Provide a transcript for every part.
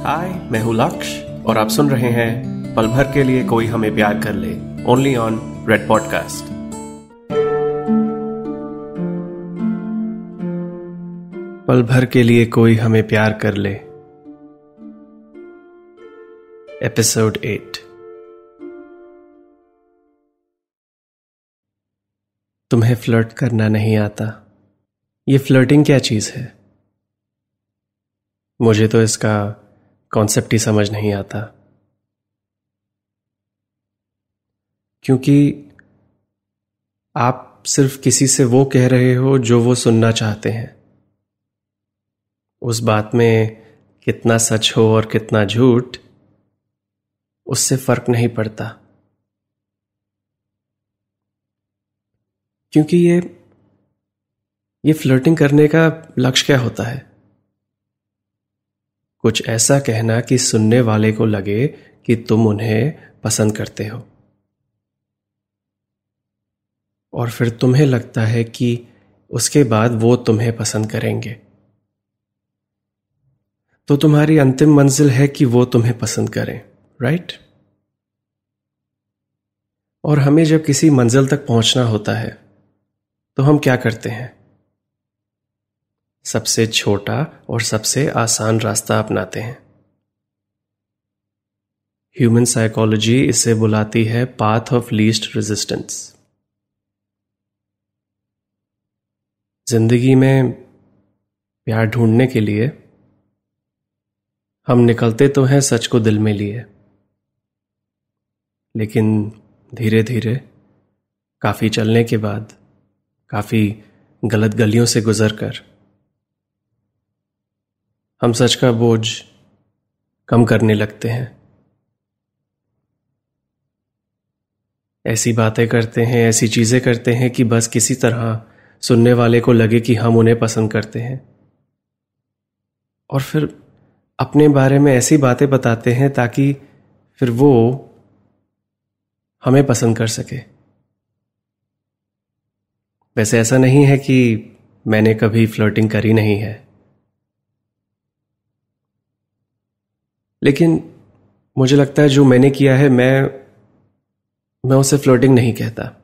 हाय, मैं हूँ लक्ष्य और आप सुन रहे हैं, पल भर के लिए कोई हमें प्यार कर ले ओनली ऑन रेड पॉडकास्ट पल भर के लिए कोई हमें प्यार कर ले। एपिसोड एट तुम्हें फ्लर्ट करना नहीं आता। ये फ्लर्टिंग क्या चीज़ है? मुझे तो इसका कॉन्सेप्ट ही समझ नहीं आता। क्योंकि आप सिर्फ़ किसी से वो कह रहे हो जो वो सुनना चाहते हैं। उस बात में कितना सच हो और कितना झूठ, उससे फ़र्क नहीं पड़ता। क्योंकि ये ये फ्लर्टिंग करने का लक्ष्य क्या होता है? कुछ ऐसा कहना कि सुनने वाले को लगे कि तुम उन्हें पसंद करते हो। और फिर तुम्हें लगता है कि उसके बाद वो तुम्हें पसंद करेंगे। तो तुम्हारी अंतिम मंजिल है कि वो तुम्हें पसंद करें राइट और हमें जब किसी मंजिल तक पहुँचना होता है तो हम क्या करते हैं? सबसे छोटा और सबसे आसान रास्ता अपनाते हैं। ह्यूमन साइकोलॉजी इसे बुलाती है पाथ ऑफ़ लीस्ट रेजिस्टेंस ज़िंदगी में प्यार ढूँढने के लिए हम निकलते तो हैं सच को दिल में लिए। लेकिन धीरे धीरे काफ़ी चलने के बाद, काफ़ी गलत गलियों से गुजरकर हम सच का बोझ कम करने लगते हैं। ऐसी बातें करते हैं, ऐसी चीज़ें करते हैं कि बस किसी तरह सुनने वाले को लगे कि हम उन्हें पसंद करते हैं। और फिर अपने बारे में ऐसी बातें बताते हैं ताकि फिर वो हमें पसंद कर सके। वैसे ऐसा नहीं है कि मैंने कभी फ्लर्टिंग करी नहीं है। लेकिन मुझे लगता है जो मैंने किया है, मैं मैं उसे फ्लर्टिंग नहीं कहता।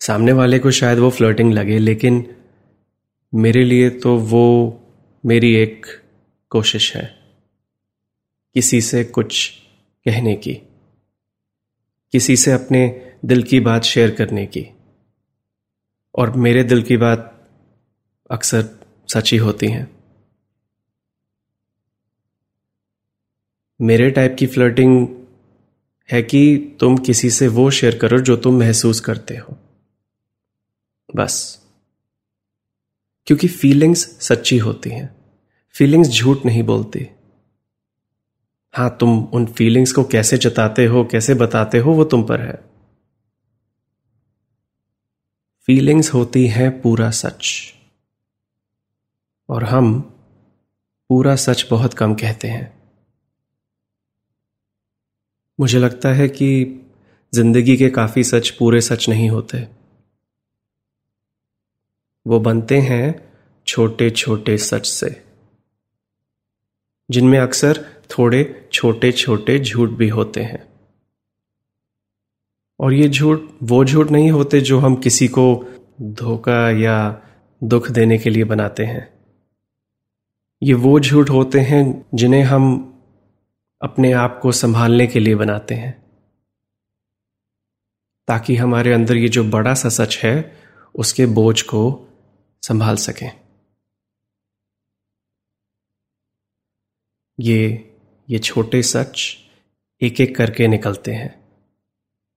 सामने वाले को शायद वो फ्लर्टिंग लगे, लेकिन मेरे लिए तो वो मेरी एक कोशिश है, किसी से कुछ कहने की, किसी से अपने दिल की बात शेयर करने की। और मेरे दिल की बात अक्सर सच्ची होती हैं। मेरे टाइप की फ्लर्टिंग है कि तुम किसी से वो शेयर करो जो तुम महसूस करते हो। बस। क्योंकि फीलिंग्स सच्ची होती हैं। फीलिंग्स झूठ नहीं बोलती। हाँ, तुम उन फीलिंग्स को कैसे जताते हो, कैसे बताते हो, वो तुम पर है। फीलिंग्स होती हैं पूरा सच। और हम पूरा सच बहुत कम कहते हैं। मुझे लगता है कि ज़िंदगी के काफ़ी सच पूरे सच नहीं होते। वो बनते हैं छोटे छोटे सच से, जिनमें अक्सर थोड़े छोटे छोटे झूठ भी होते हैं। और ये झूठ, वो झूठ नहीं होते जो हम किसी को धोखा या दुख देने के लिए बनाते हैं। ये वो झूठ होते हैं जिन्हें हम अपने आप को संभालने के लिए बनाते हैं। ताकि हमारे अंदर ये जो बड़ा सा सच है, उसके बोझ को संभाल सकें। ये ये छोटे सच एक एक करके निकलते हैं।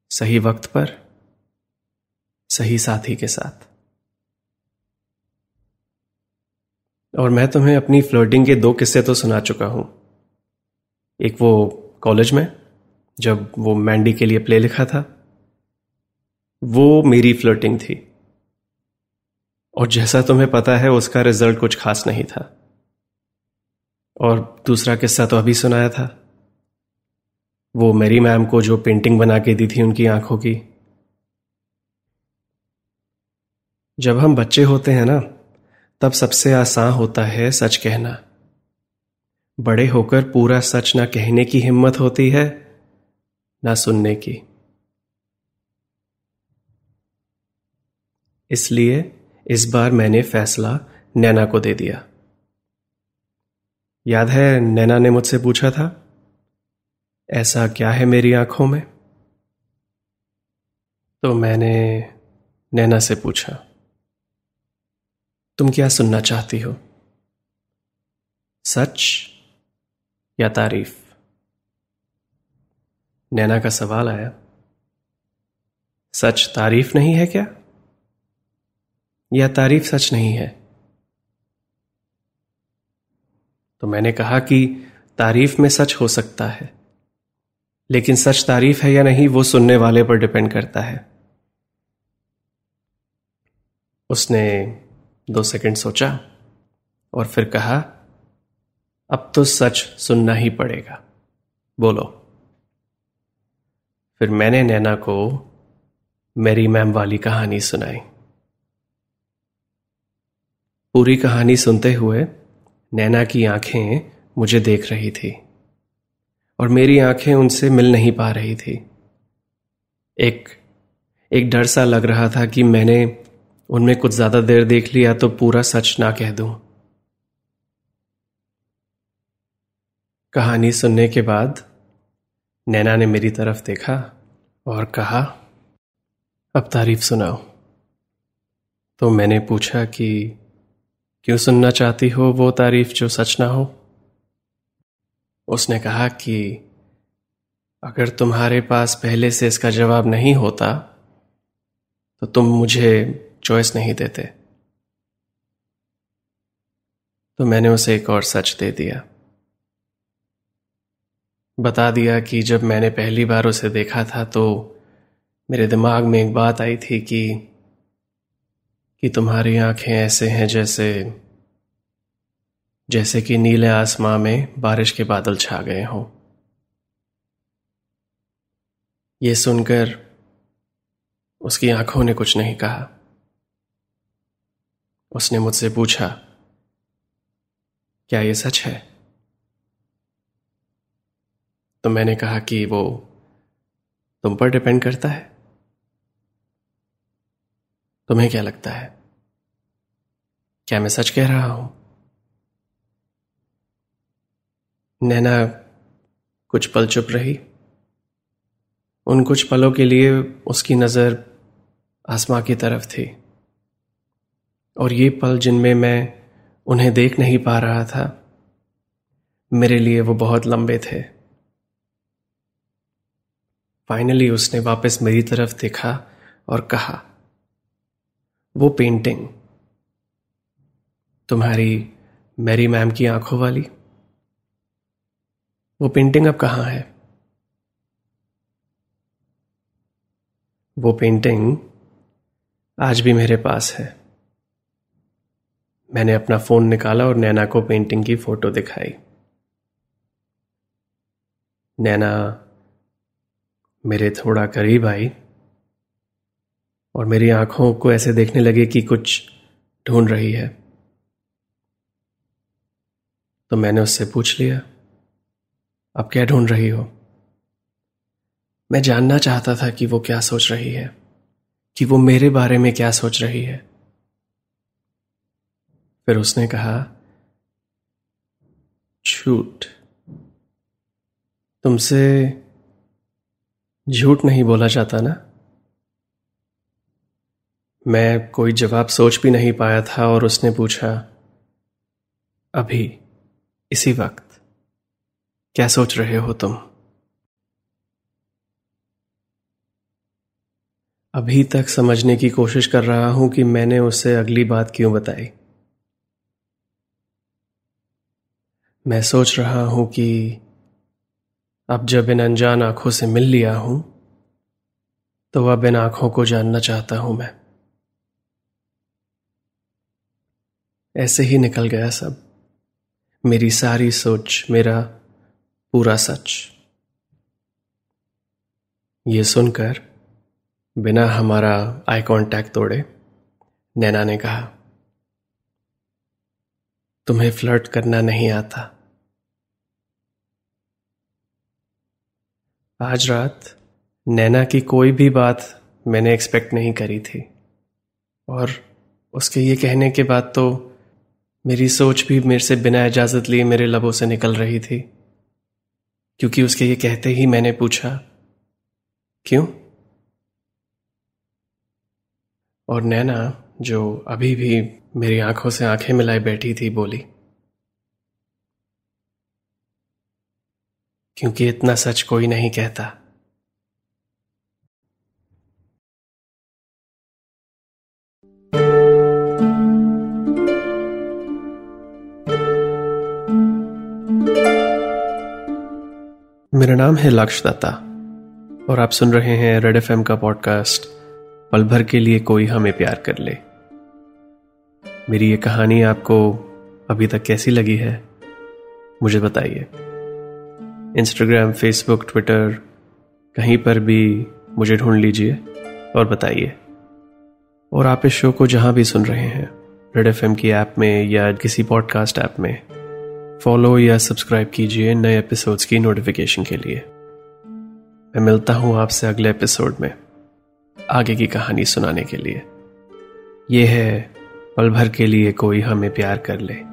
सही वक्त पर, सही साथी के साथ। और मैं तुम्हें अपनी फ्लर्टिंग के दो किस्से तो सुना चुका हूँ। एक वो कॉलेज में, जब वो मैंडी के लिए प्ले लिखा था, वो मेरी फ्लर्टिंग थी। और जैसा तुम्हें पता है, उसका रिज़ल्ट कुछ खास नहीं था। और दूसरा किस्सा तो अभी सुनाया था। वो मेरी मैम को जो पेंटिंग बना के दी थी उनकी आँखों की। जब हम बच्चे होते हैं ना, तब सबसे आसान होता है सच कहना। बड़े होकर पूरा सच ना कहने की हिम्मत होती है, ना सुनने की। इसलिए इस बार मैंने फैसला नैना को दे दिया। याद है नैना ने मुझसे पूछा था, ऐसा क्या है मेरी आँखों में? तो मैंने नैना से पूछा, तुम क्या सुनना चाहती हो? सच? या तारीफ़? नैना का सवाल आया। सच तारीफ़ नहीं है क्या? या तारीफ़ सच नहीं है? तो मैंने कहा कि तारीफ़ में सच हो सकता है। लेकिन सच तारीफ़ है या नहीं, वो सुनने वाले पर डिपेंड करता है। उसने दो सेकंड सोचा और फिर कहा अब तो सच सुनना ही पड़ेगा। बोलो। फिर मैंने नैना को मेरी मैम वाली कहानी सुनाई। पूरी कहानी सुनते हुए नैना की आँखें मुझे देख रही थी और मेरी आँखें उनसे मिल नहीं पा रही थी। एक एक डर सा लग रहा था कि मैंने उनमें कुछ ज़्यादा देर देख लिया तो पूरा सच ना कह दूँ। कहानी सुनने के बाद नैना ने मेरी तरफ़ देखा और कहा, अब तारीफ़ सुनाओ। तो मैंने पूछा कि, क्यों सुनना चाहती हो वो तारीफ़ जो सच ना हो? उसने कहा कि, अगर तुम्हारे पास पहले से इसका जवाब नहीं होता तो तुम मुझे चॉइस नहीं देते। तो मैंने उसे एक और सच दे दिया। बता दिया कि जब मैंने पहली बार उसे देखा था तो मेरे दिमाग में एक बात आई थी कि कि तुम्हारी आँखें ऐसे हैं जैसे जैसे कि नीले आसमां में बारिश के बादल छा गए हों। ये सुनकर उसकी आँखों ने कुछ नहीं कहा। उसने मुझसे पूछा, क्या ये सच है? तो मैंने कहा कि वो तुम पर डिपेंड करता है। तुम्हें क्या लगता है? क्या मैं सच कह रहा हूँ? नैना कुछ पल चुप रही। उन कुछ पलों के लिए उसकी नज़र आसमां की तरफ़ थी। और ये पल जिनमें मैं उन्हें देख नहीं पा रहा था, मेरे लिए वो बहुत लंबे थे। फाइनली उसने वापस मेरी तरफ़ देखा और कहा, वो पेंटिंग तुम्हारी मैरी मैम की आँखों वाली? वो पेंटिंग अब कहाँ है? वो पेंटिंग आज भी मेरे पास है। मैंने अपना फ़ोन निकाला और नैना को पेंटिंग की फ़ोटो दिखाई। नैना मेरे थोड़ा करीब आई और मेरी आँखों को ऐसे देखने लगे कि कुछ ढूंढ रही है। तो मैंने उससे पूछ लिया अब क्या ढूंढ रही हो? मैं जानना चाहता था कि वो क्या सोच रही है, कि वो मेरे बारे में क्या सोच रही है। फिर उसने कहा छूट तुमसे झूठ नहीं बोला जाता ना? मैं कोई जवाब सोच भी नहीं पाया था और उसने पूछा, अभी, इसी वक्त, क्या सोच रहे हो तुम? अभी तक समझने की कोशिश कर रहा हूँ कि मैंने उसे अगली बात क्यों बताई। मैं सोच रहा हूँ कि अब जब इन अनजान आँखों से मिल लिया हूँ तो अब इन आँखों को जानना चाहता हूँ मैं। ऐसे ही निकल गया सब। मेरी सारी सोच, मेरा पूरा सच। ये सुनकर, बिना हमारा आई कांटेक्ट तोड़े, नैना ने कहा, तुम्हें फ्लर्ट करना नहीं आता। आज रात नैना की कोई भी बात मैंने एक्सपेक्ट नहीं करी थी। और उसके ये कहने के बाद तो मेरी सोच भी मेरे से बिना इजाज़त लिए मेरे लबों से निकल रही थी। क्योंकि उसके ये कहते ही मैंने पूछा, क्यों? और नैना, जो अभी भी मेरी आँखों से आँखें मिलाए बैठी थी, बोली क्योंकि इतना सच कोई नहीं कहता। मेरा नाम है लक्ष्य दत्ता और आप सुन रहे हैं रेड एफएम का पॉडकास्ट, पल भर के लिए कोई हमें प्यार कर ले। मेरी ये कहानी आपको अभी तक कैसी लगी है, मुझे बताइए। इंस्टाग्राम फेसबुक ट्विटर कहीं पर भी मुझे ढूंढ लीजिए और बताइए। और आप इस शो को जहाँ भी सुन रहे हैं रेड एफएम की ऐप में या किसी पॉडकास्ट ऐप में फॉलो या सब्सक्राइब कीजिए नए एपिसोड्स की नोटिफिकेशन के लिए। मैं मिलता हूँ आपसे अगले एपिसोड में, आगे की कहानी सुनाने के लिए। यह है पल भर के लिए कोई हमें प्यार कर ले।